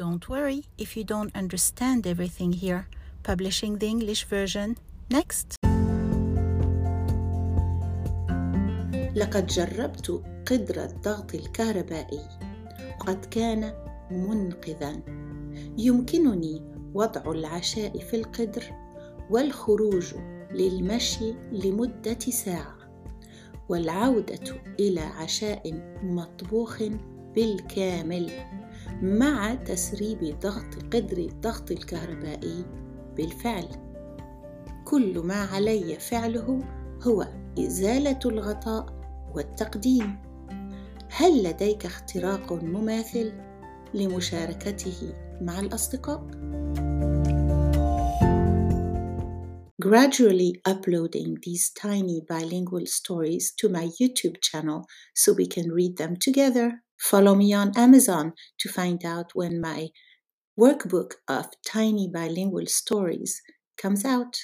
Don't worry if you don't understand everything here. Publishing the English version next. لقد جربت قدر الضغط الكهربائي قد كان منقذا يمكنني وضع العشاء في القدر والخروج للمشي لمدة ساعة والعودة إلى عشاء مطبوخ بالكامل مع تسريب ضغط قدر الضغط الكهربائي بالفعل. كل ما علي فعله هو إزالة الغطاء والتقديم. هل لديك اختراق مماثل لمشاركته مع الأصدقاء؟ Gradually uploading these tiny bilingual stories to my YouTube channel so we can read them together. Follow me on Amazon to find out when my workbook of tiny bilingual stories comes out.